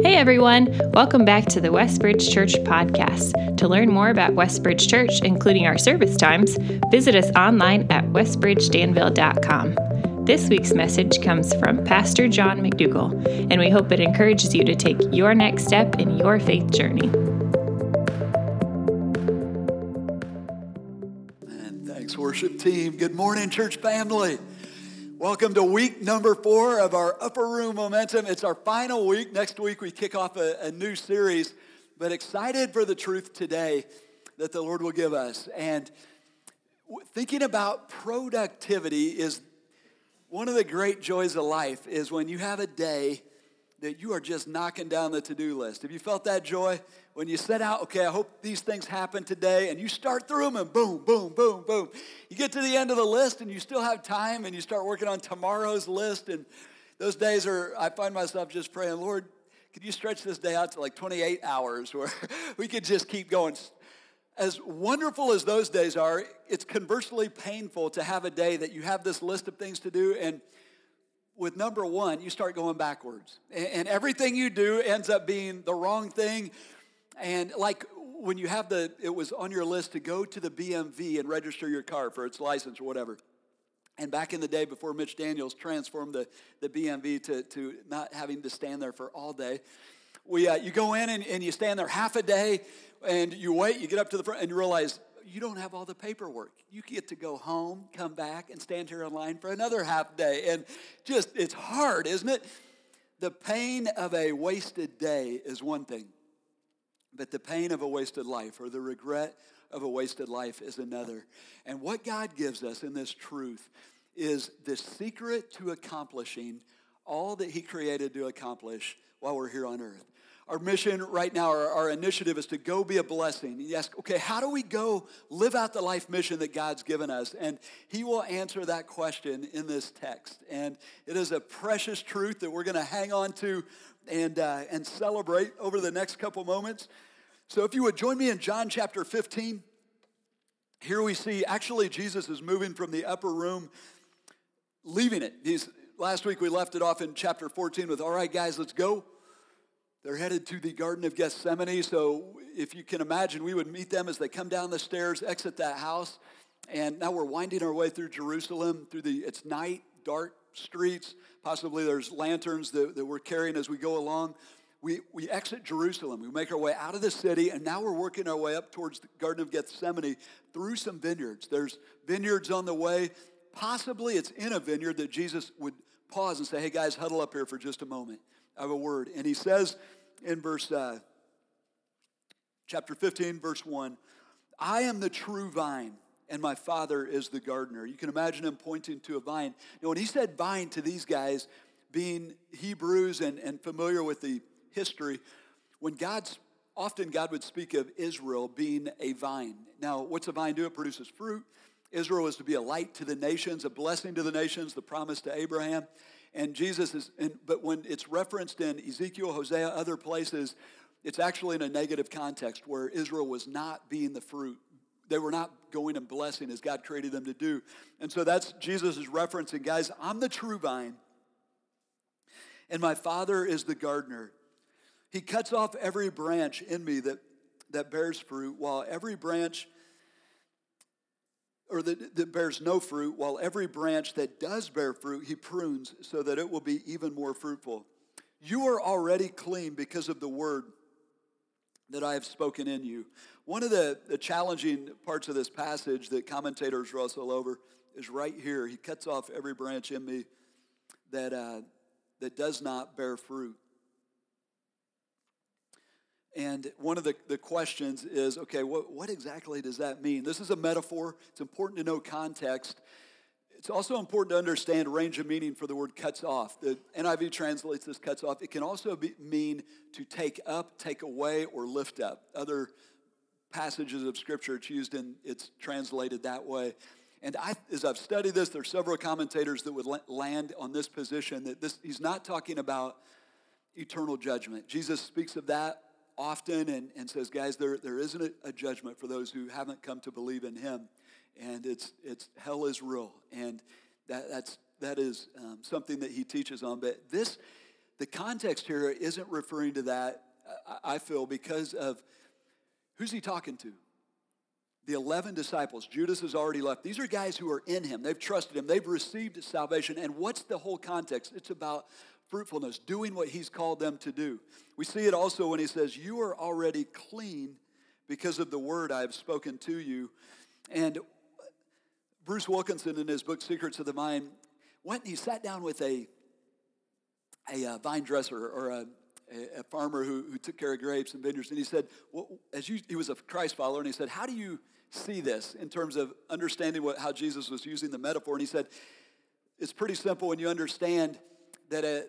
Hey everyone, welcome back to the Westbridge Church podcast. To learn more about Westbridge Church, including our service times, visit us online at westbridgedanville.com. This week's message comes from Pastor John McDougall, and we hope it encourages you to take your next step in your faith journey. And thanks, worship team. Good morning, church family. Welcome to week number four of our Upper Room Momentum. It's our final week. Next week, we kick off a, a, new series, but excited for the truth today that the Lord will give us. And thinking about productivity is one of the great joys of life, is when you have a day that you are just knocking down the to do list. Have you felt that joy? when you set out, okay, I hope these things happen today, and you start through them and boom, boom, boom, boom. You get to the end of the list and you still have time and you start working on tomorrow's list. And those days are, I find myself just praying, Lord, could you stretch this day out to like 28 hours where we could just keep going? As wonderful as those days are, it's conversely painful to have a day that you have this list of things to do and with number one, you start going backwards. And everything you do ends up being the wrong thing and like when you have the, it was on your list to go to the BMV and register your car for its license or whatever. And back in the day before Mitch Daniels transformed the, the BMV to, to not having to stand there for all day, we, uh, you go in and, and you stand there half a day and you wait, you get up to the front and you realize you don't have all the paperwork. You get to go home, come back, and stand here in line for another half day. And just, it's hard, isn't it? The pain of a wasted day is one thing. But the pain of a wasted life or the regret of a wasted life is another. And what God gives us in this truth is the secret to accomplishing all that He created to accomplish while we're here on earth. Our mission right now, our, our, initiative is to go be a blessing. You ask, okay, how do we go live out the life mission that God's given us? And He will answer that question in this text. And it is a precious truth that we're going to hang on to and, uh, and celebrate over the next couple moments. So, if you would join me in John chapter 15, here we see actually Jesus is moving from the upper room, leaving it. He's, last week we left it off in chapter 14 with, all right, guys, let's go. They're headed to the Garden of Gethsemane. So, if you can imagine, we would meet them as they come down the stairs, exit that house. And now we're winding our way through Jerusalem, through the, it's night, dark streets. Possibly there's lanterns that, that we're carrying as we go along we, we exit Jerusalem. We make our way out of the city, and now we're working our way up towards the Garden of Gethsemane through some vineyards. There's vineyards on the way. Possibly it's in a vineyard that Jesus would pause and say, Hey, guys, huddle up here for just a moment. Have a word. And he says in verse, uh, chapter 15, verse 1, I am the true vine and my father is the gardener. You can imagine him pointing to a vine. Now, when he said vine to these guys, being Hebrews and, and familiar with the history, when God's often God would speak of Israel being a vine. Now, what's a vine do? It produces fruit. Israel is to be a light to the nations, a blessing to the nations, the promise to Abraham. And Jesus is, and, but when it's referenced in Ezekiel, Hosea, other places, it's actually in a negative context where Israel was not being the fruit. They were not going and blessing as God created them to do. And so that's Jesus is referencing, guys, I'm the true vine, and my father is the gardener. He cuts off every branch in me that, that bears fruit, while every branch, or that, that bears no fruit, while every branch that does bear fruit, he prunes so that it will be even more fruitful. You are already clean because of the word that I have spoken in you. One of the, the challenging parts of this passage that commentators wrestle over is right here. He cuts off every branch in me that, uh, that does not bear fruit. And one of the, the questions is okay, what, what exactly does that mean? This is a metaphor. It's important to know context. It's also important to understand range of meaning for the word cuts off. The NIV translates this cuts off. It can also be, mean to take up, take away, or lift up. Other passages of scripture it's used in, it's translated that way. And I, as I've studied this, there's several commentators that would land on this position that this, he's not talking about eternal judgment. Jesus speaks of that often and, and says, guys, there, there isn't a, judgment for those who haven't come to believe in him. And it's, it's hell is real. And that, that's, that is um, something that he teaches on. But this, the context here isn't referring to that, I feel, because of who's he talking to? The 11 disciples. Judas has already left. These are guys who are in him. They've trusted him. They've received salvation. And what's the whole context? It's about fruitfulness, doing what he's called them to do. We see it also when he says, You are already clean because of the word I have spoken to you. And Bruce Wilkinson, in his book Secrets of the Vine, went and he sat down with a, a, a uh, vine dresser or a, a, farmer who, who took care of grapes and vineyards. And he said, well, as you, he was a Christ follower, and he said, How do you see this in terms of understanding what, how Jesus was using the metaphor? And he said, It's pretty simple when you understand that a,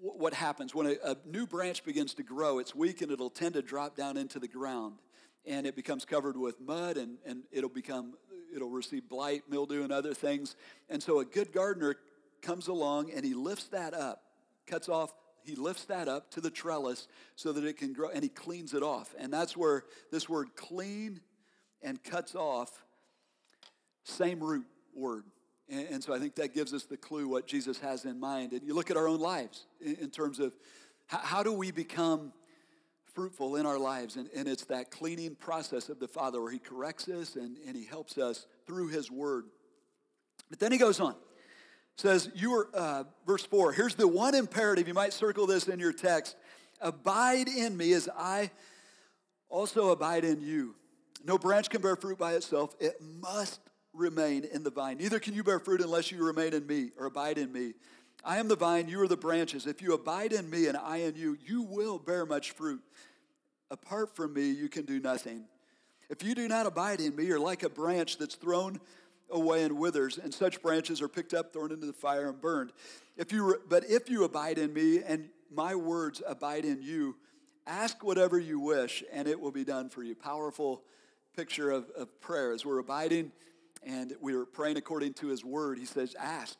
what happens? When a, a, new branch begins to grow, it's weak and it'll tend to drop down into the ground. And it becomes covered with mud and, and it'll become it'll receive blight mildew and other things. And so a good gardener comes along and he lifts that up cuts off he lifts that up to the trellis so that it can grow and he cleans it off. And that's where this word clean and cuts off same root word and, and so i think that gives us the clue what jesus has in mind and you look at our own lives in, in terms of how, how do we become fruitful in our lives. And, and it's that cleaning process of the Father where He corrects us and, and He helps us through His Word. But then He goes on. Says, you are, uh, verse 4, here's the one imperative. You might circle this in your text. Abide in me as I also abide in you. No branch can bear fruit by itself, it must remain in the vine. Neither can you bear fruit unless you remain in me or abide in me. I am the vine, you are the branches. If you abide in me and I in you, you will bear much fruit. Apart from me, you can do nothing. If you do not abide in me, you're like a branch that's thrown away and withers, and such branches are picked up, thrown into the fire, and burned. If you, but if you abide in me and my words abide in you, ask whatever you wish, and it will be done for you. Powerful picture of, of prayer. As we're abiding and we're praying according to his word, he says, Ask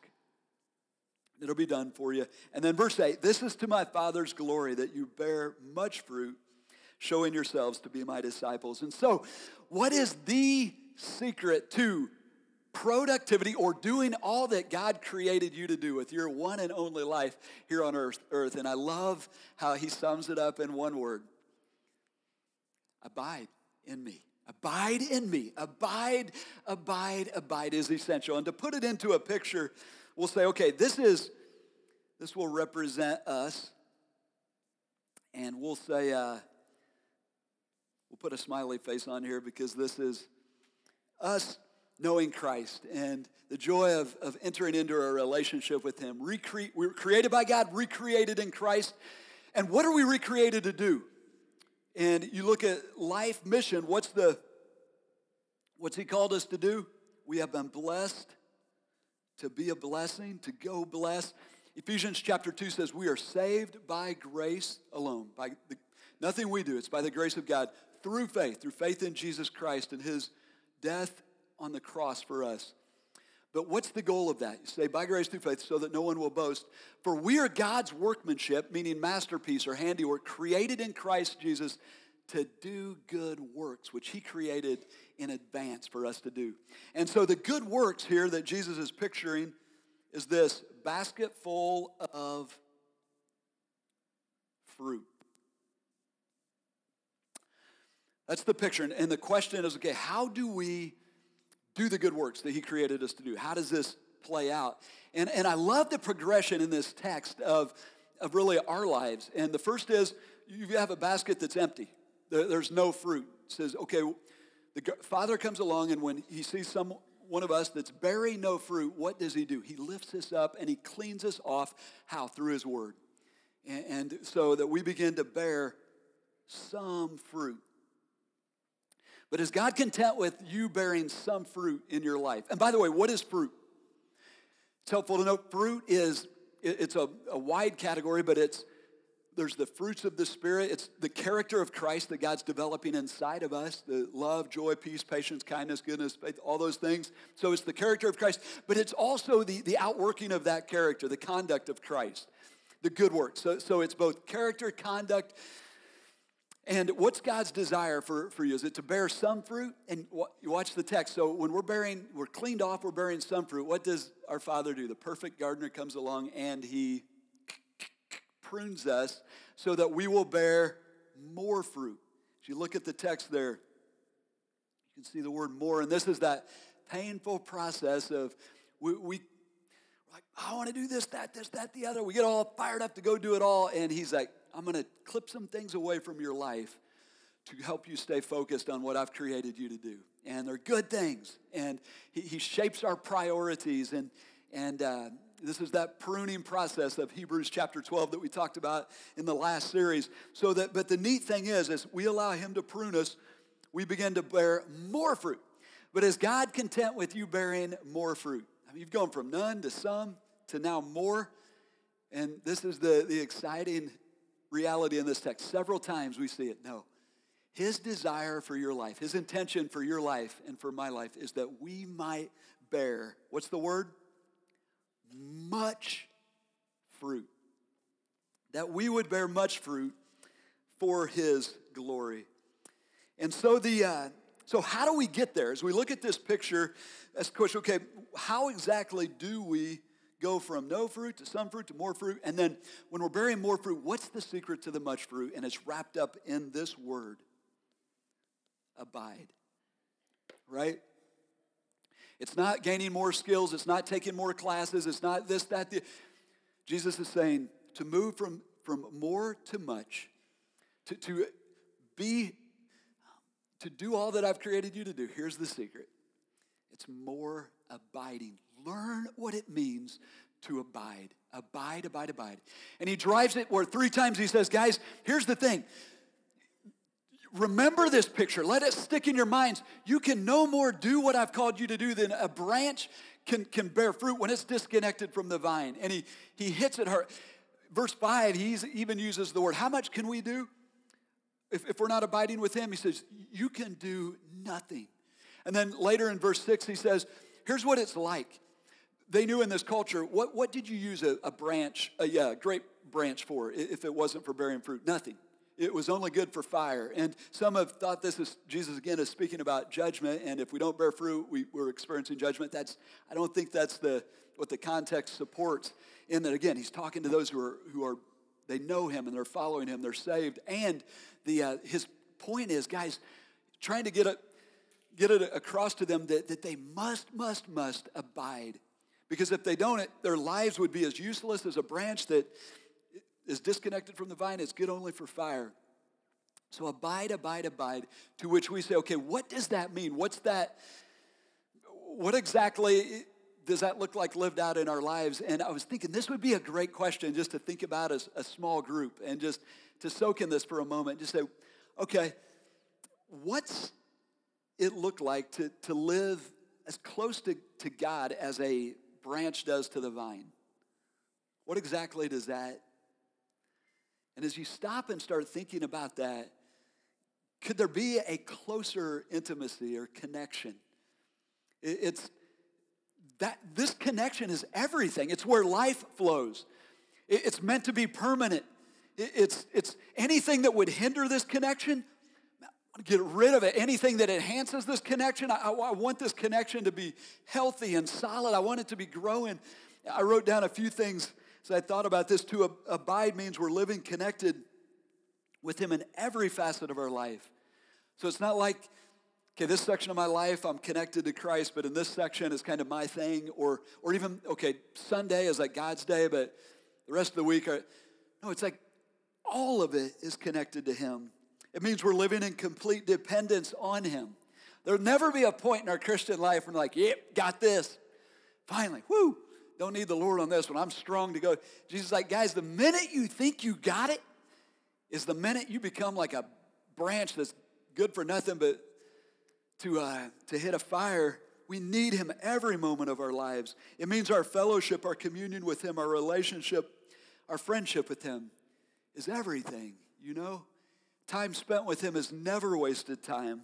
It'll be done for you. And then verse 8 this is to my Father's glory that you bear much fruit, showing yourselves to be my disciples. And so, what is the secret to productivity or doing all that God created you to do with your one and only life here on earth? earth? And I love how he sums it up in one word abide in me. Abide in me. Abide, abide, abide is essential. And to put it into a picture, we'll say, okay, this is, this will represent us. And we'll say, uh, we'll put a smiley face on here because this is us knowing Christ and the joy of, of entering into a relationship with Him. Recre- we were created by God, recreated in Christ. And what are we recreated to do? And you look at life mission, what's the what's he called us to do? We have been blessed to be a blessing, to go bless. Ephesians chapter 2 says, We are saved by grace alone, by the, nothing we do. It's by the grace of God through faith, through faith in Jesus Christ and his death on the cross for us. But what's the goal of that? You say, by grace through faith, so that no one will boast. For we are God's workmanship, meaning masterpiece or handiwork, created in Christ Jesus to do good works, which he created in advance for us to do. And so the good works here that Jesus is picturing is this basket full of fruit. That's the picture. And the question is okay, how do we do the good works that he created us to do? How does this play out? And, and I love the progression in this text of, of really our lives. And the first is you have a basket that's empty, there's no fruit. It says, okay, the father comes along, and when he sees some one of us that's bearing no fruit, what does he do? He lifts us up and he cleans us off. How? Through his word. And, and so that we begin to bear some fruit. But is God content with you bearing some fruit in your life? And by the way, what is fruit? It's helpful to know fruit is it's a, a wide category, but it's there's the fruits of the Spirit. It's the character of Christ that God's developing inside of us the love, joy, peace, patience, kindness, goodness, faith, all those things. So it's the character of Christ, but it's also the, the outworking of that character, the conduct of Christ, the good work. So, so it's both character, conduct, and what's God's desire for, for you? Is it to bear some fruit? And you watch the text. So when we're bearing, we're cleaned off, we're bearing some fruit. What does our Father do? The perfect gardener comes along and he prunes us so that we will bear more fruit. If you look at the text there, you can see the word more, and this is that painful process of we, we like, I want to do this, that, this, that, the other. We get all fired up to go do it all, and he's like, I'm going to clip some things away from your life to help you stay focused on what I've created you to do. And they're good things. And he, he shapes our priorities. And, and uh, this is that pruning process of Hebrews chapter 12 that we talked about in the last series. So that, but the neat thing is, as we allow him to prune us, we begin to bear more fruit. But is God content with you bearing more fruit? I mean, you've gone from none to some to now more. And this is the, the exciting reality in this text. Several times we see it. No. His desire for your life, his intention for your life and for my life is that we might bear, what's the word? Much fruit. That we would bear much fruit for his glory. And so the uh, so how do we get there? As we look at this picture, that's the question, okay, how exactly do we go from no fruit to some fruit to more fruit? And then when we're bearing more fruit, what's the secret to the much fruit? And it's wrapped up in this word abide. Right? It's not gaining more skills, it's not taking more classes, it's not this, that, the. Jesus is saying to move from, from more to much, to, to be, to do all that I've created you to do. Here's the secret it's more abiding. Learn what it means to abide. Abide, abide, abide. And he drives it where three times he says, guys, here's the thing remember this picture. Let it stick in your minds. You can no more do what I've called you to do than a branch can, can bear fruit when it's disconnected from the vine. And he, he hits it hard. Verse 5, he even uses the word, how much can we do? If, if we're not abiding with him, he says, you can do nothing. And then later in verse 6, he says, here's what it's like. They knew in this culture, what, what did you use a, a branch, a yeah, grape branch for if it wasn't for bearing fruit? Nothing it was only good for fire. And some have thought this is, Jesus again is speaking about judgment, and if we don't bear fruit, we, we're experiencing judgment. That's, I don't think that's the, what the context supports. In that, again, he's talking to those who are, who are they know him and they're following him, they're saved. And the, uh, his point is, guys, trying to get it, get it across to them that, that they must, must, must abide. Because if they don't, it, their lives would be as useless as a branch that is disconnected from the vine, it's good only for fire. So abide, abide, abide, to which we say, okay, what does that mean? What's that? What exactly does that look like lived out in our lives? And I was thinking this would be a great question just to think about as a small group and just to soak in this for a moment. Just say, okay, what's it look like to, to live as close to, to God as a branch does to the vine? What exactly does that and as you stop and start thinking about that, could there be a closer intimacy or connection? It's that this connection is everything. It's where life flows. It's meant to be permanent. It's, it's anything that would hinder this connection, get rid of it. Anything that enhances this connection, I, I, want this connection to be healthy and solid. I want it to be growing. I wrote down a few things so I thought about this to abide means we're living connected with Him in every facet of our life. So it's not like, okay, this section of my life I'm connected to Christ, but in this section it's kind of my thing, or or even okay, Sunday is like God's day, but the rest of the week are no, it's like all of it is connected to Him. It means we're living in complete dependence on Him. There'll never be a point in our Christian life when we're like, yep, got this. Finally, whoo, don't need the Lord on this one. I'm strong to go. Jesus like, guys, the minute you think you got it is the minute you become like a branch that's good for nothing but to, uh, to hit a fire. We need him every moment of our lives. It means our fellowship, our communion with him, our relationship, our friendship with him is everything, you know? Time spent with him is never wasted time.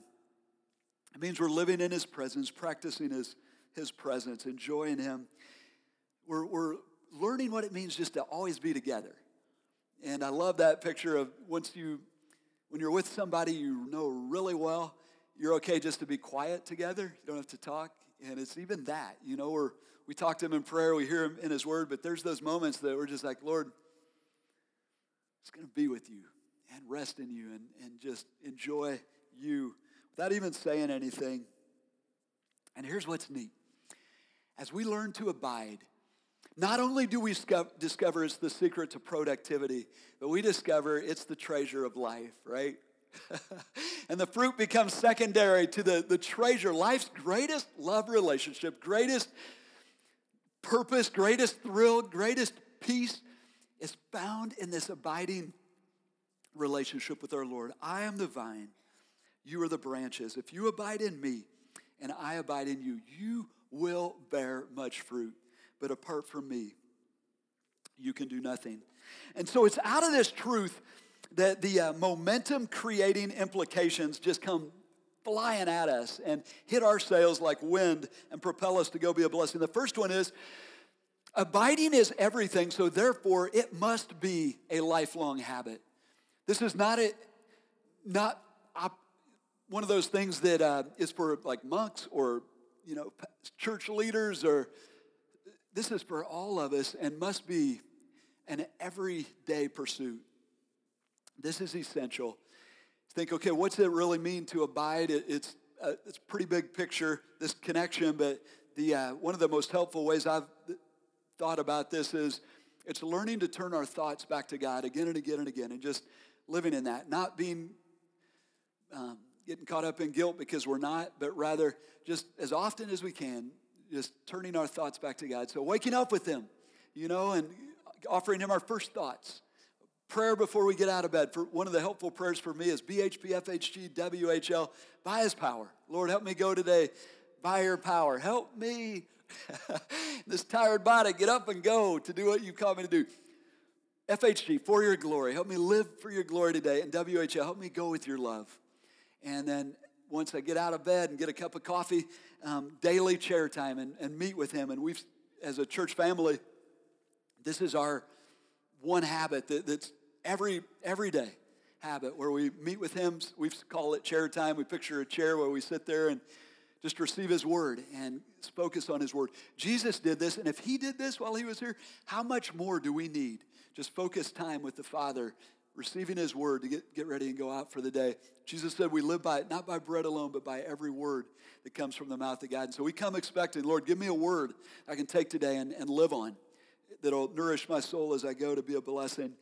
It means we're living in his presence, practicing his, his presence, enjoying him we're, we're learning what it means just to always be together. And I love that picture of once you, when you're with somebody you know really well, you're okay just to be quiet together. You don't have to talk. And it's even that, you know, we're, we talk to him in prayer, we hear him in his word, but there's those moments that we're just like, Lord, is going to be with you and rest in you and, and just enjoy you without even saying anything. And here's what's neat as we learn to abide, not only do we discover it's the secret to productivity, but we discover it's the treasure of life, right? and the fruit becomes secondary to the, the treasure, life's greatest love relationship, greatest purpose, greatest thrill, greatest peace is found in this abiding relationship with our Lord. I am the vine, you are the branches. If you abide in me and I abide in you, you will bear much fruit. But apart from me, you can do nothing. And so it's out of this truth that the uh, momentum creating implications just come flying at us and hit our sails like wind and propel us to go be a blessing. The first one is abiding is everything, so therefore it must be a lifelong habit. This is not a, not op, one of those things that uh, is for like monks or you know church leaders or this is for all of us and must be an everyday pursuit. This is essential. Think, okay, what's it really mean to abide? It, it's a, uh, it's a pretty big picture, this connection, but the, uh, one of the most helpful ways I've thought about this is it's learning to turn our thoughts back to God again and again and again and just living in that, not being um, getting caught up in guilt because we're not, but rather just as often as we can, just turning our thoughts back to God. So waking up with Him, you know, and offering Him our first thoughts prayer before we get out of bed. For one of the helpful prayers for me is BHP, FHG, WHL, by his power. Lord, help me go today by your power. Help me, this tired body, get up and go to do what you call me to do. FHG, for your glory. Help me live for your glory today. And WHL, help me go with your love. And then once I get out of bed and get a cup of coffee, um, daily chair time and, and meet with him. And we've, as a church family, this is our one habit that, that's every everyday habit where we meet with him. We call it chair time. We picture a chair where we sit there and just receive his word and focus on his word. Jesus did this, and if he did this while he was here, how much more do we need? Just focus time with the Father, receiving his word to get, get ready and go out for the day. Jesus said we live by it, not by bread alone, but by every word that comes from the mouth of God. And so we come expecting, Lord, give me a word I can take today and, and live on that'll nourish my soul as I go to be a blessing.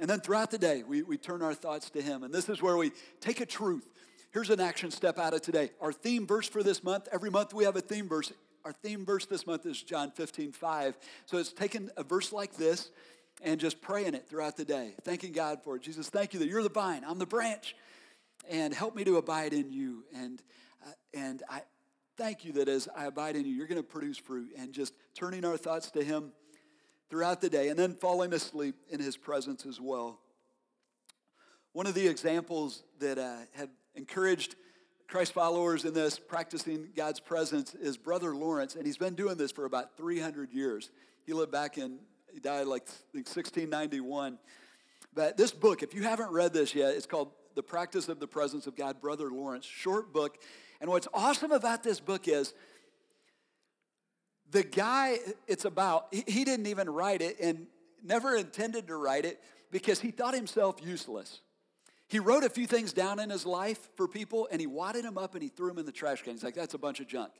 And then throughout the day, we, we turn our thoughts to Him. And this is where we take a truth. Here's an action step out of today. Our theme verse for this month, every month we have a theme verse. Our theme verse this month is John 15, 5. So it's taken a verse like this and just praying it throughout the day, thanking God for it. Jesus, thank you that you're the vine, I'm the branch, and help me to abide in you. And, uh, and I thank you that as I abide in you, you're going to produce fruit. And just turning our thoughts to Him throughout the day and then falling asleep in his presence as well. One of the examples that uh, have encouraged Christ followers in this, practicing God's presence, is Brother Lawrence, and he's been doing this for about 300 years. He lived back in, he died like 1691. But this book, if you haven't read this yet, it's called The Practice of the Presence of God, Brother Lawrence, short book. And what's awesome about this book is the guy it's about, he didn't even write it and never intended to write it because he thought himself useless. He wrote a few things down in his life for people and he wadded them up and he threw them in the trash can. He's like, that's a bunch of junk.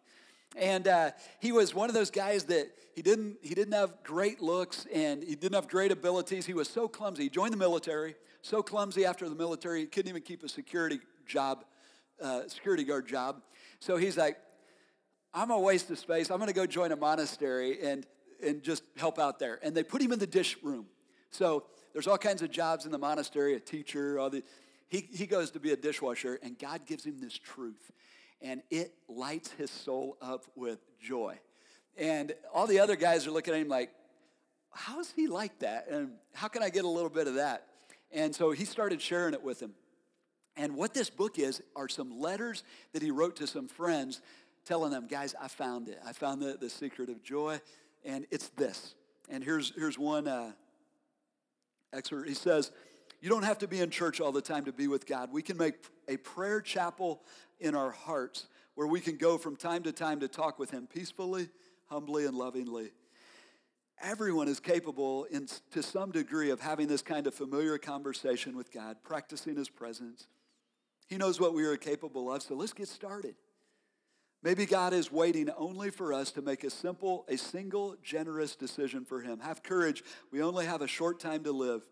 And uh, he was one of those guys that he didn't, he didn't have great looks and he didn't have great abilities. He was so clumsy. He joined the military, so clumsy after the military, he couldn't even keep a security job, uh, security guard job. So he's like, I'm a waste of space. I'm going to go join a monastery and, and just help out there. And they put him in the dish room. So there's all kinds of jobs in the monastery, a teacher, all the, he, he goes to be a dishwasher, and God gives him this truth. And it lights his soul up with joy. And all the other guys are looking at him like, how is he like that? And how can I get a little bit of that? And so he started sharing it with him. And what this book is are some letters that he wrote to some friends telling them, guys, I found it. I found the, the secret of joy, and it's this. And here's, here's one uh, excerpt. He says, You don't have to be in church all the time to be with God. We can make a prayer chapel in our hearts where we can go from time to time to talk with Him peacefully, humbly, and lovingly. Everyone is capable in, to some degree of having this kind of familiar conversation with God, practicing His presence. He knows what we are capable of, so let's get started. Maybe God is waiting only for us to make a simple, a single generous decision for Him. Have courage. We only have a short time to live.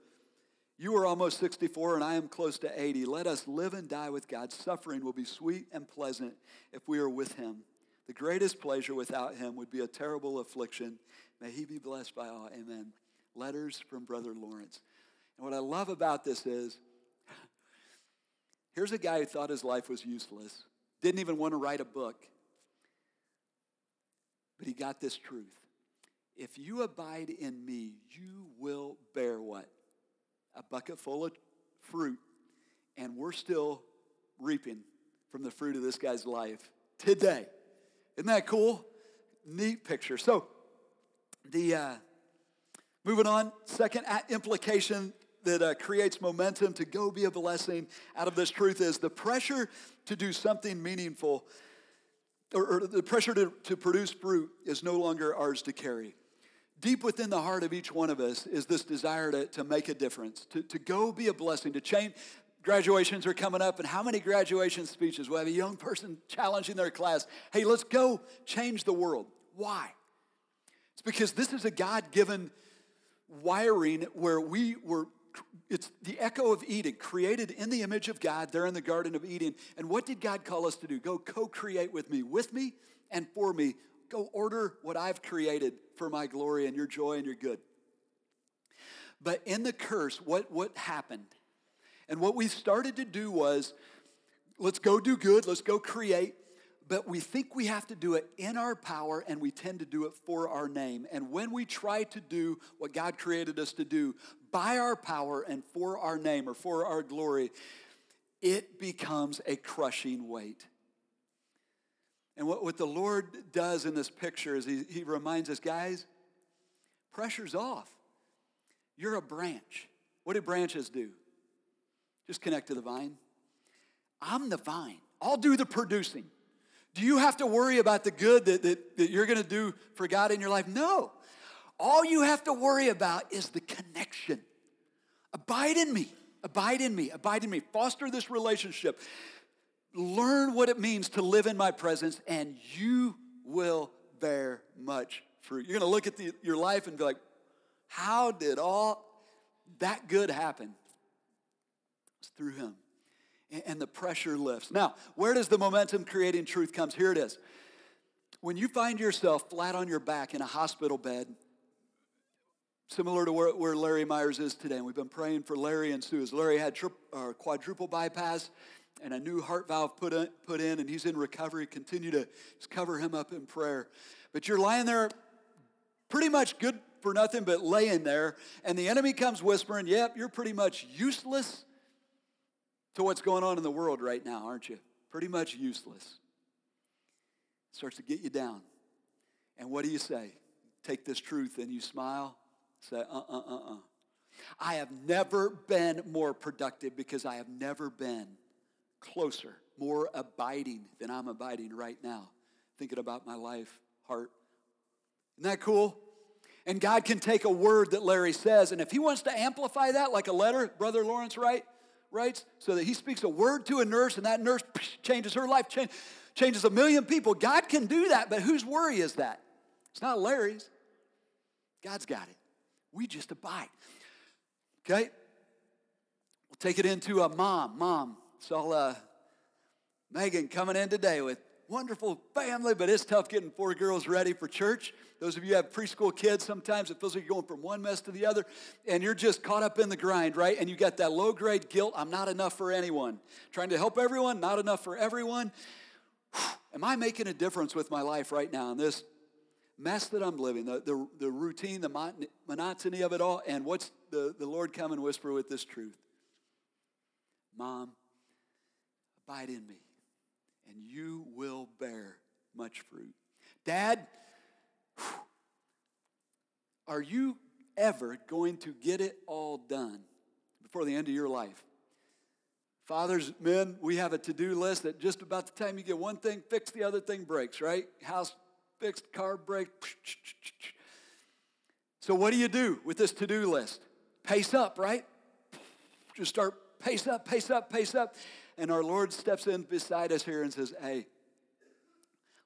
You are almost 64 and I am close to 80. Let us live and die with God. Suffering will be sweet and pleasant if we are with Him. The greatest pleasure without Him would be a terrible affliction. May He be blessed by all. Amen. Letters from Brother Lawrence. And what I love about this is here's a guy who thought his life was useless, didn't even want to write a book, but he got this truth. If you abide in me, you will bear what? A bucket full of fruit, and we're still reaping from the fruit of this guy's life today. Isn't that cool? Neat picture. So, the uh, moving on, second implication that uh, creates momentum to go be a blessing out of this truth is the pressure to do something meaningful, or, or the pressure to, to produce fruit is no longer ours to carry deep within the heart of each one of us is this desire to, to make a difference, to, to go be a blessing, to change. Graduations are coming up, and how many graduation speeches? We'll have a young person challenging their class hey, let's go change the world. Why? It's because this is a God given wiring where we were, it's the echo of Eden, created in the image of God there in the Garden of Eden. And what did God call us to do? Go co create with me, with me, and for me Go order what I've created for my glory and your joy and your good. But in the curse, what, what happened? And what we started to do was let's go do good, let's go create, but we think we have to do it in our power and we tend to do it for our name. And when we try to do what God created us to do by our power and for our name or for our glory, it becomes a crushing weight. And what, what the Lord does in this picture is he, he reminds us, guys, pressure's off. You're a branch. What do branches do? Just connect to the vine. I'm the vine. I'll do the producing. Do you have to worry about the good that, that, that you're going to do for God in your life? No. All you have to worry about is the connection. Abide in me. Abide in me. Abide in me. Foster this relationship learn what it means to live in my presence, and you will bear much fruit. You're going to look at the, your life and be like, how did all that good happen? It's through him. And, and the pressure lifts. Now, where does the momentum creating truth comes? Here it is. When you find yourself flat on your back in a hospital bed, similar to where, where Larry Myers is today, and we've been praying for Larry and Sue. As Larry had tri- quadruple bypass, and a new heart valve put in, put in, and he's in recovery. Continue to cover him up in prayer. But you're lying there pretty much good for nothing but laying there, and the enemy comes whispering, Yep, you're pretty much useless to what's going on in the world right now, aren't you? Pretty much useless. Starts to get you down. And what do you say? Take this truth and you smile, say, uh uh uh uh. I have never been more productive because I have never been closer, more abiding than I'm abiding right now, thinking about my life, heart. Isn't that cool? And God can take a word that Larry says, and if he wants to amplify that like a letter, Brother Lawrence write, writes, so that he speaks a word to a nurse and that nurse changes her life, change, changes a million people. God can do that, but whose worry is that? It's not Larry's. God's got it. We just abide. Okay? We'll take it into a mom. Mom, Saw uh, Megan coming in today with wonderful family, but it's tough getting four girls ready for church. Those of you have preschool kids, sometimes it feels like you're going from one mess to the other, and you're just caught up in the grind, right? And you got that low grade guilt I'm not enough for anyone. Trying to help everyone, not enough for everyone. Am I making a difference with my life right now in this mess that I'm living, the, the, the routine, the monotony of it all? And what's the, the Lord come and whisper with this truth? Mom, Abide in me, and you will bear much fruit. Dad, are you ever going to get it all done before the end of your life? Fathers, men, we have a to do list that just about the time you get one thing fixed, the other thing breaks, right? House fixed, car break. So, what do you do with this to do list? Pace up, right? Just start pace up, pace up, pace up. And our Lord steps in beside us here and says, Hey,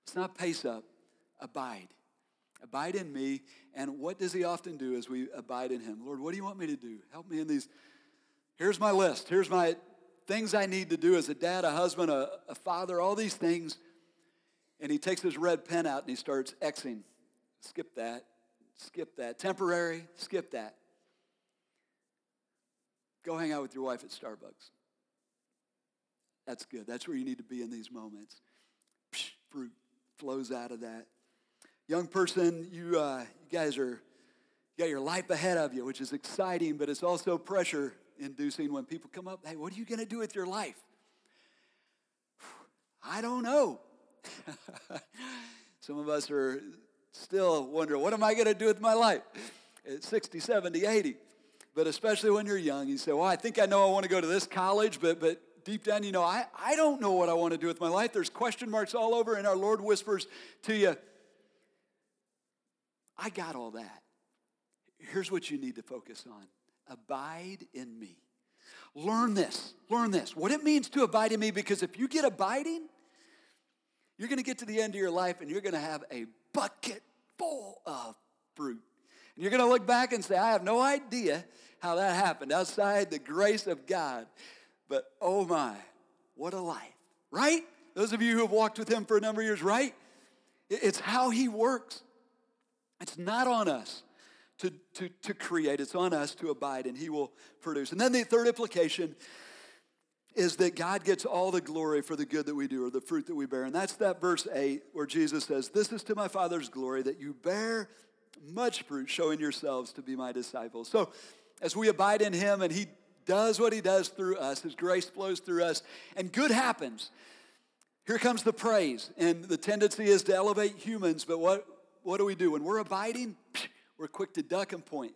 let's not pace up, abide. Abide in me. And what does he often do as we abide in him? Lord, what do you want me to do? Help me in these. Here's my list. Here's my things I need to do as a dad, a husband, a, a father, all these things. And he takes his red pen out and he starts Xing. Skip that, skip that. Temporary, skip that. Go hang out with your wife at Starbucks. That's good. That's where you need to be in these moments. Psh, fruit flows out of that. Young person, you, uh, you guys are, you got your life ahead of you, which is exciting, but it's also pressure inducing when people come up, hey, what are you going to do with your life? I don't know. Some of us are still wondering, what am I going to do with my life at 60, 70, 80? But especially when you're young, you say, well, I think I know I want to go to this college, but, but deep down, you know, I, I don't know what I want to do with my life. There's question marks all over, and our Lord whispers to you, I got all that. Here's what you need to focus on abide in me. Learn this. Learn this. What it means to abide in me, because if you get abiding, you're going to get to the end of your life and you're going to have a bucket full of fruit. And you're going to look back and say, I have no idea how that happened outside the grace of God. But oh my, what a life, right? Those of you who have walked with Him for a number of years, right? It's how He works. It's not on us to, to, to create, it's on us to abide, and He will produce. And then the third implication is that God gets all the glory for the good that we do or the fruit that we bear. And that's that verse 8 where Jesus says, This is to my Father's glory that you bear much fruit, showing yourselves to be my disciples. So as we abide in Him and He does what He does through us, His grace flows through us, and good happens. Here comes the praise, and the tendency is to elevate humans, but what, what do we do? When we're abiding, we're quick to duck and point.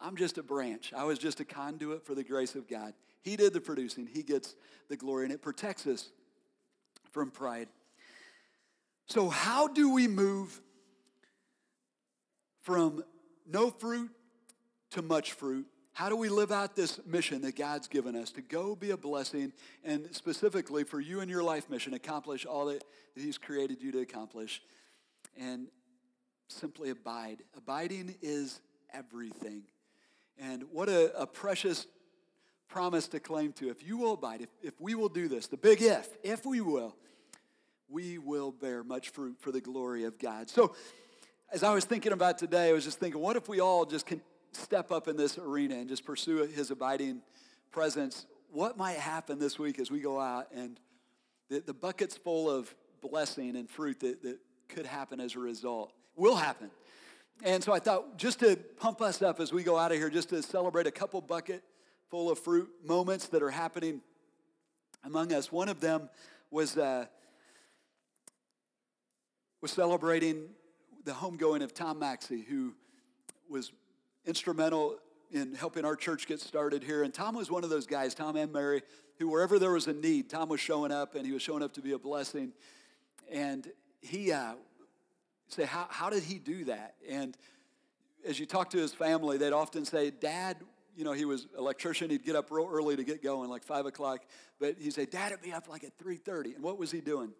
I'm just a branch. I was just a conduit for the grace of God. He did the producing, He gets the glory, and it protects us from pride. So, how do we move from no fruit to much fruit? How do we live out this mission that God's given us to go be a blessing and specifically for you and your life mission, accomplish all that He's created you to accomplish and simply abide? Abiding is everything. And what a, a precious promise to claim to. If you will abide, if, if we will do this, the big if, if we will, we will bear much fruit for the glory of God. So, as I was thinking about today, I was just thinking, what if we all just can step up in this arena and just pursue his abiding presence? What might happen this week as we go out and the, the bucket's full of blessing and fruit that, that could happen as a result will happen. And so I thought just to pump us up as we go out of here, just to celebrate a couple bucket full of fruit moments that are happening among us. One of them was, uh, was celebrating the homegoing of Tom Maxey, who was instrumental in helping our church get started here. And Tom was one of those guys, Tom and Mary, who wherever there was a need, Tom was showing up and he was showing up to be a blessing. And he uh, say, how, how did he do that? And as you talk to his family, they'd often say, Dad you know, he was electrician. He'd get up real early to get going, like 5 o'clock. But he'd say, Dad, it'd be up like at 3.30. And what was he doing?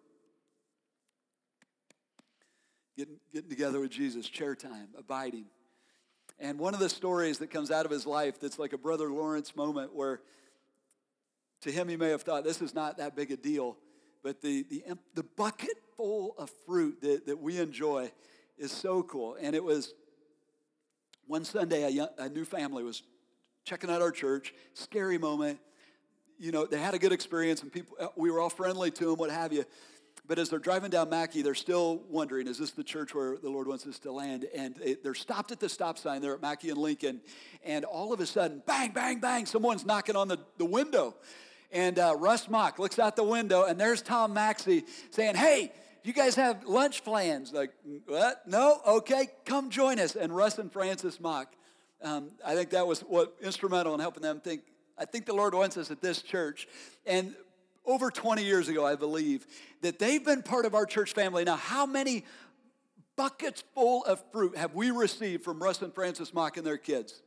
Getting, getting together with Jesus, chair time, abiding. And one of the stories that comes out of his life that's like a Brother Lawrence moment where to him he may have thought this is not that big a deal, but the, the, the bucket full of fruit that, that we enjoy is so cool. And it was one Sunday, a, young, a new family was checking out our church. Scary moment. You know, they had a good experience and people, uh, we were all friendly to them, what have you. But as they're driving down Mackey, they're still wondering, is this the church where the Lord wants us to land? And they're stopped at the stop sign there at Mackey and Lincoln. And all of a sudden, bang, bang, bang, someone's knocking on the, the window. And uh, Russ Mock looks out the window, and there's Tom Maxey saying, Hey, you guys have lunch plans? Like, what? No? Okay, come join us. And Russ and Francis Mock um, I think that was what instrumental in helping them think. I think the Lord wants us at this church. And over 20 years ago, I believe that they've been part of our church family. Now, how many buckets full of fruit have we received from Russ and Francis Mock and their kids.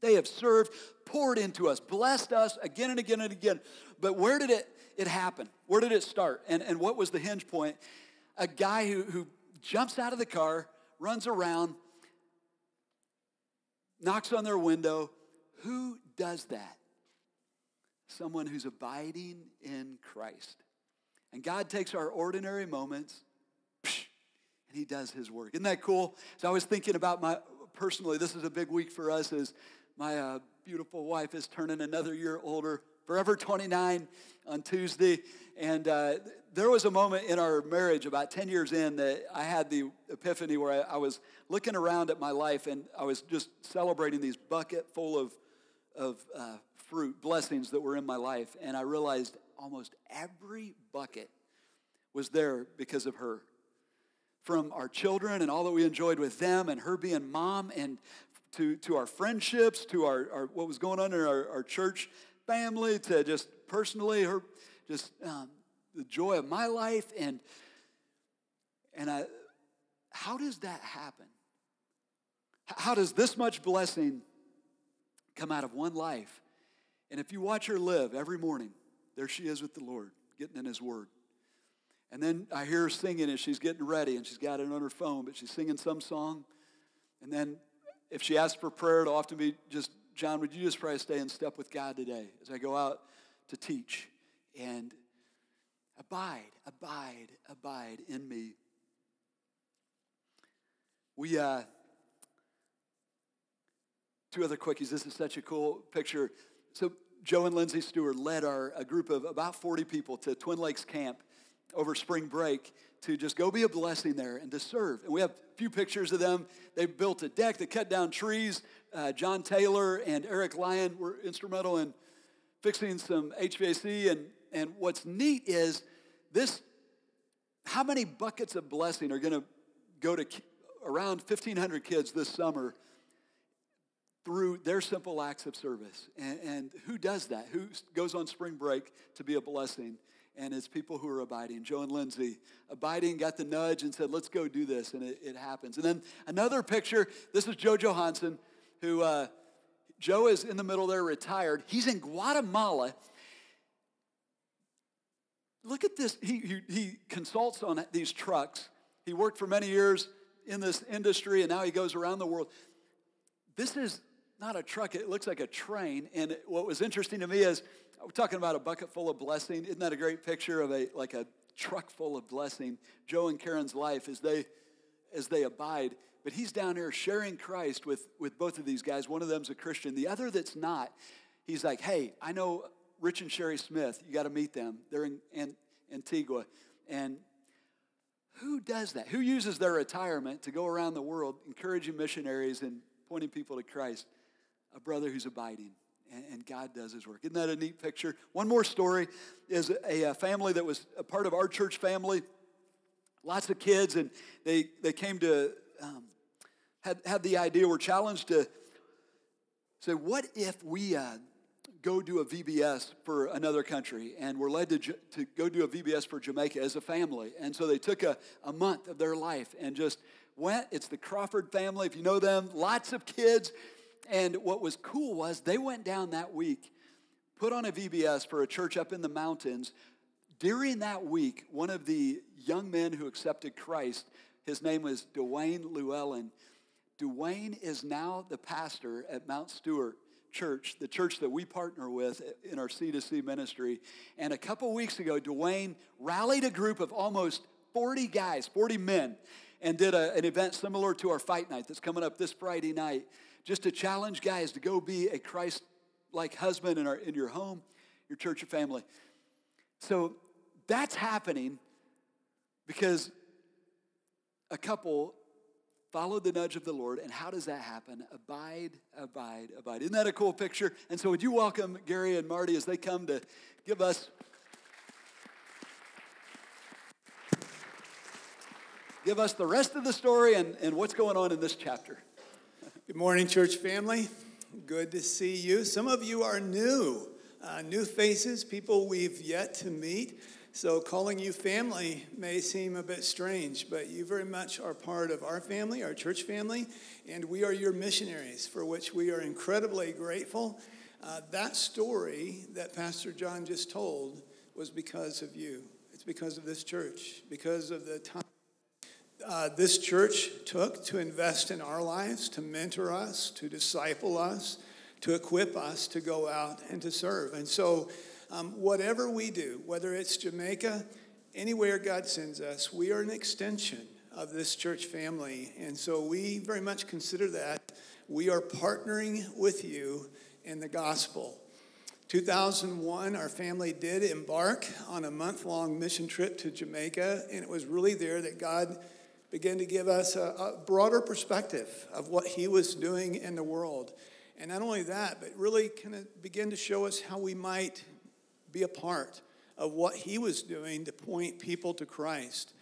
They have served, poured into us, blessed us again and again and again. But where did it, it happen? Where did it start? And, and what was the hinge point? A guy who, who jumps out of the car, runs around, knocks on their window. Who does that? Someone who's abiding in Christ. And God takes our ordinary moments and he does his work. Isn't that cool? So I was thinking about my personally, this is a big week for us as my uh, beautiful wife is turning another year older, forever 29 on Tuesday. And uh, there was a moment in our marriage about 10 years in that I had the epiphany where I, I was looking around at my life and I was just celebrating these bucket full of, of uh, fruit, blessings that were in my life. And I realized almost every bucket was there because of her. From our children and all that we enjoyed with them, and her being mom, and to, to our friendships, to our, our what was going on in our, our church family, to just personally, her just um, the joy of my life. And, and I, how does that happen? How does this much blessing come out of one life? And if you watch her live every morning, there she is with the Lord, getting in His Word. And then I hear her singing as she's getting ready, and she's got it on her phone, but she's singing some song. And then if she asks for prayer, it'll often be just, John, would you just pray stay in step with God today as I go out to teach? And abide, abide, abide in me. We, uh, two other quickies. This is such a cool picture. So, Joe and Lindsay Stewart led our, a group of about 40 people to Twin Lakes Camp over spring break to just go be a blessing there and to serve. And we have a few pictures of them. They built a deck, they cut down trees. Uh, John Taylor and Eric Lyon were instrumental in fixing some HVAC. And, and what's neat is this how many buckets of blessing are going to go to around 1,500 kids this summer through their simple acts of service? And, and who does that? Who goes on spring break to be a blessing? and it's people who are abiding. Joe and Lindsay abiding got the nudge and said, let's go do this, and it, it happens. And then another picture, this is Joe Johansson, who uh, Joe is in the middle there, retired. He's in Guatemala. Look at this. He, he, he consults on these trucks. He worked for many years in this industry, and now he goes around the world. This is not a truck, it looks like a train. And what was interesting to me is we're talking about a bucket full of blessing. Isn't that a great picture of a like a truck full of blessing? Joe and Karen's life as they as they abide. But he's down here sharing Christ with, with both of these guys. One of them's a Christian, the other that's not. He's like, hey, I know Rich and Sherry Smith. You got to meet them. They're in, in Antigua. And who does that? Who uses their retirement to go around the world encouraging missionaries and pointing people to Christ? A brother who's abiding and, God does his work. Isn't that a neat picture? One more story is a, family that was a part of our church family. Lots of kids, and they, they came to, um, had, had the idea, were challenged to say, what if we uh, go do a VBS for another country? And we're led to, to go do a VBS for Jamaica as a family. And so they took a, a month of their life and just went. It's the Crawford family, if you know them, lots of kids and what was cool was they went down that week, put on a VBS for a church up in the mountains. During that week, one of the young men who accepted Christ, his name was Dwayne Llewellyn. Dwayne is now the pastor at Mount Stewart Church, the church that we partner with in our C2C ministry. And a couple weeks ago, Dwayne rallied a group of almost 40 guys, 40 men, and did a, an event similar to our fight night that's coming up this Friday night just to challenge guys to go be a Christ like husband in, our, in your home, your church, your family. So that's happening because a couple followed the nudge of the Lord. And how does that happen? Abide, abide, abide. Isn't that a cool picture? And so, would you welcome Gary and Marty as they come to give us. Give us the rest of the story and, and what's going on in this chapter. Good morning, church family. Good to see you. Some of you are new, uh, new faces, people we've yet to meet. So, calling you family may seem a bit strange, but you very much are part of our family, our church family, and we are your missionaries, for which we are incredibly grateful. Uh, that story that Pastor John just told was because of you. It's because of this church, because of the time uh, this church took to invest in our lives, to mentor us, to disciple us, to equip us to go out and to serve. And so, um, whatever we do, whether it's Jamaica, anywhere God sends us, we are an extension of this church family. And so we very much consider that we are partnering with you in the gospel. 2001, our family did embark on a month long mission trip to Jamaica, and it was really there that God began to give us a, a, broader perspective of what He was doing in the world. And not only that, but really kind of begin to show us how we might be a part of what he was doing to point people to Christ.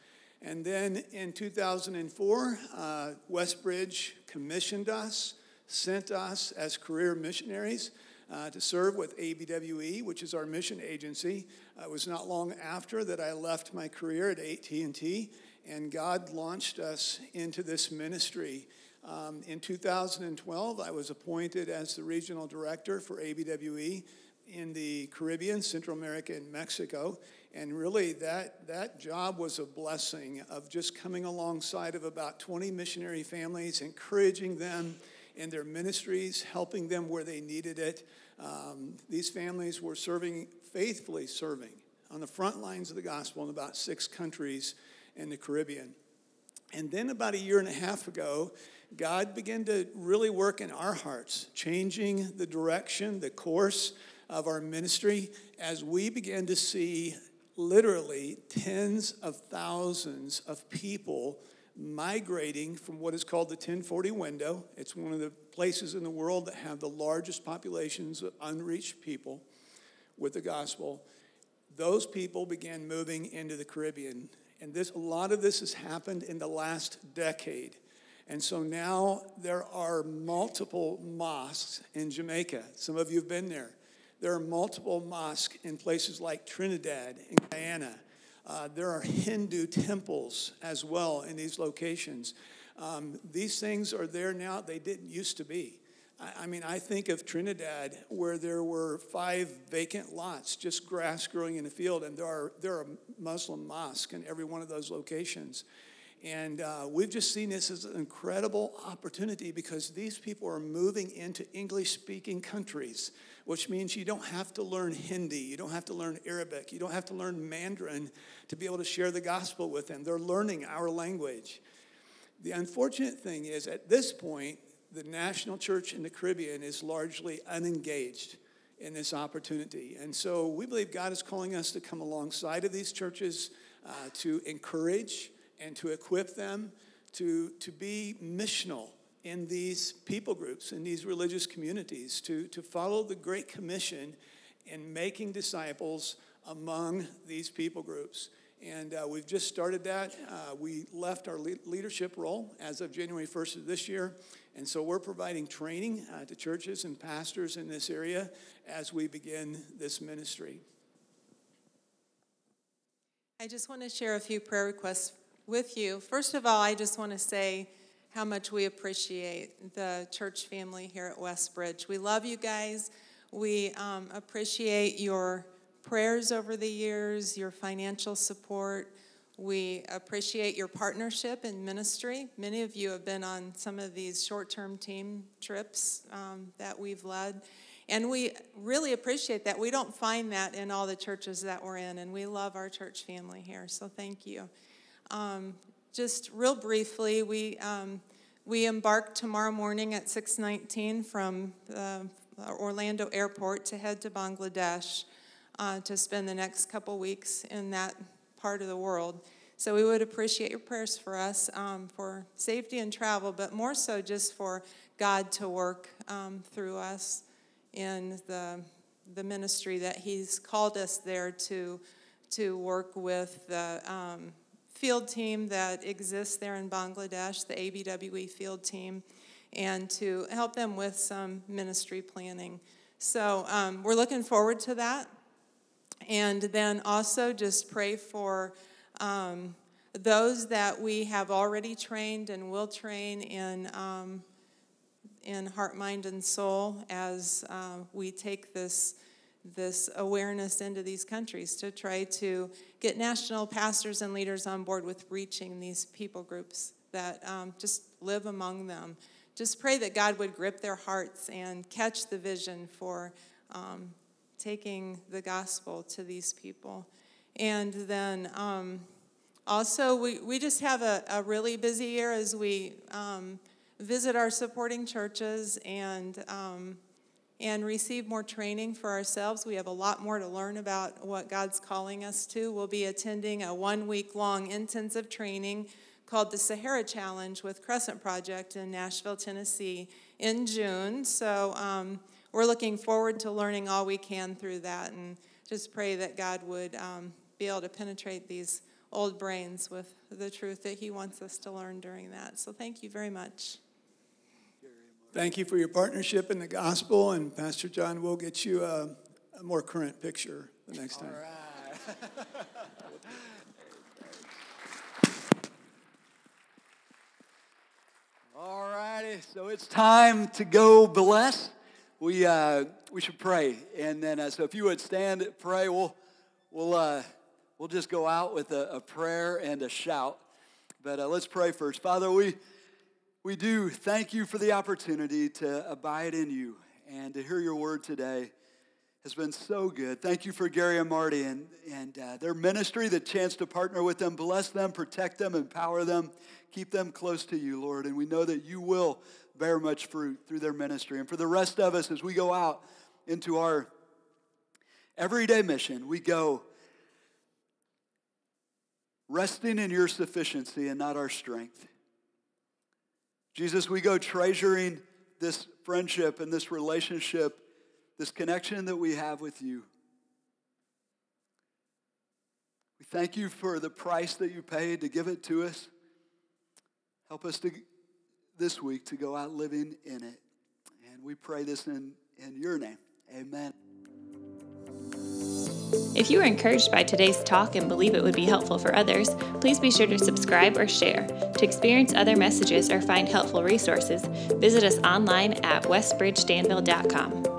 And then in 2004, uh, Westbridge commissioned us, sent us as career missionaries uh, to serve with ABWE, which is our mission agency. Uh, it was not long after that I left my career at AT&T, and God launched us into this ministry. Um, in 2012, I was appointed as the regional director for ABWE in the Caribbean, Central America, and Mexico. And really, that, that job was a blessing of just coming alongside of about 20 missionary families, encouraging them in their ministries, helping them where they needed it. Um, these families were serving, faithfully serving, on the front lines of the gospel in about six countries in the Caribbean. And then, about a year and a half ago, God began to really work in our hearts, changing the direction, the course of our ministry as we began to see literally tens of thousands of people migrating from what is called the 1040 window. It's one of the places in the world that have the largest populations of unreached people with the gospel. Those people began moving into the Caribbean. And this, a lot of this has happened in the last decade. And so now there are multiple mosques in Jamaica. Some of you have been there. There are multiple mosques in places like Trinidad and Guyana. Uh, there are Hindu temples as well in these locations. Um, these things are there now, they didn't used to be. I, mean, I think of Trinidad where there were five vacant lots, just grass growing in the field, and there are, there are Muslim mosques in every one of those locations. And uh, we've just seen this as an incredible opportunity because these people are moving into English speaking countries, which means you don't have to learn Hindi, you don't have to learn Arabic, you don't have to learn Mandarin to be able to share the gospel with them. They're learning our language. The unfortunate thing is, at this point, the national church in the Caribbean is largely unengaged in this opportunity. And so we believe God is calling us to come alongside of these churches uh, to encourage and to equip them to, to be missional in these people groups, in these religious communities, to, to follow the Great Commission in making disciples among these people groups. And uh, we've just started that. Uh, we left our le- leadership role as of January 1st of this year. And so we're providing training uh, to churches and pastors in this area as we begin this ministry. I just want to share a few prayer requests with you. First of all, I just want to say how much we appreciate the church family here at Westbridge. We love you guys. We um, appreciate your prayers over the years, your financial support. We appreciate your partnership in ministry. Many of you have been on some of these short term team trips um, that we've led. And we really appreciate that. We don't find that in all the churches that we're in, and we love our church family here. So thank you. Um, just real briefly, we um, we embark tomorrow morning at 6:19 from Orlando Airport to head to Bangladesh uh, to spend the next couple weeks in that part of the world. So we would appreciate your prayers for us um, for safety and travel, but more so just for God to work um, through us in the the ministry that He's called us there to to work with the um, field team that exists there in Bangladesh, the ABWE field team, and to help them with some ministry planning. So um, we're looking forward to that. And then also just pray for um, those that we have already trained and will train in, um, in heart, mind, and soul as uh, we take this, this awareness into these countries to try to get national pastors and leaders on board with reaching these people groups that um, just live among them. Just pray that God would grip their hearts and catch the vision for um, taking the gospel to these people. And then um, also, we, we just have a, a really busy year as we um, visit our supporting churches and, um, and receive more training for ourselves. We have a lot more to learn about what God's calling us to. We'll be attending a one week long intensive training called the Sahara Challenge with Crescent Project in Nashville, Tennessee in June. So, um, we're looking forward to learning all we can through that and just pray that God would um, be able to penetrate these old brains with the truth that He wants us to learn during that. So thank you very much. Thank you for your partnership in the gospel, and Pastor John will get you a, a more current picture the next time. All right. All righty, so it's time to go bless we, uh, we should pray. And then, uh, so if you would stand, pray, we'll, we'll, uh, we'll just go out with a, a prayer and a shout. But uh, let's pray first. Father, we, we do thank you for the opportunity to abide in you and to hear your word today has been so good. Thank you for Gary and Marty and, and uh, their ministry, the chance to partner with them. Bless them, protect them, empower them, keep them close to you, Lord. And we know that you will bear much fruit through their ministry. And for the rest of us, as we go out into our everyday mission, we go resting in your sufficiency and not our strength. Jesus, we go treasuring this friendship and this relationship, this connection that we have with you. We thank you for the price that you paid to give it to us. Help us to this week to go out living in it. And we pray this in, in your name. Amen. If you were encouraged by today's talk and believe it would be helpful for others, please be sure to subscribe or share. To experience other messages or find helpful resources, visit us online at westbridgedanville.com.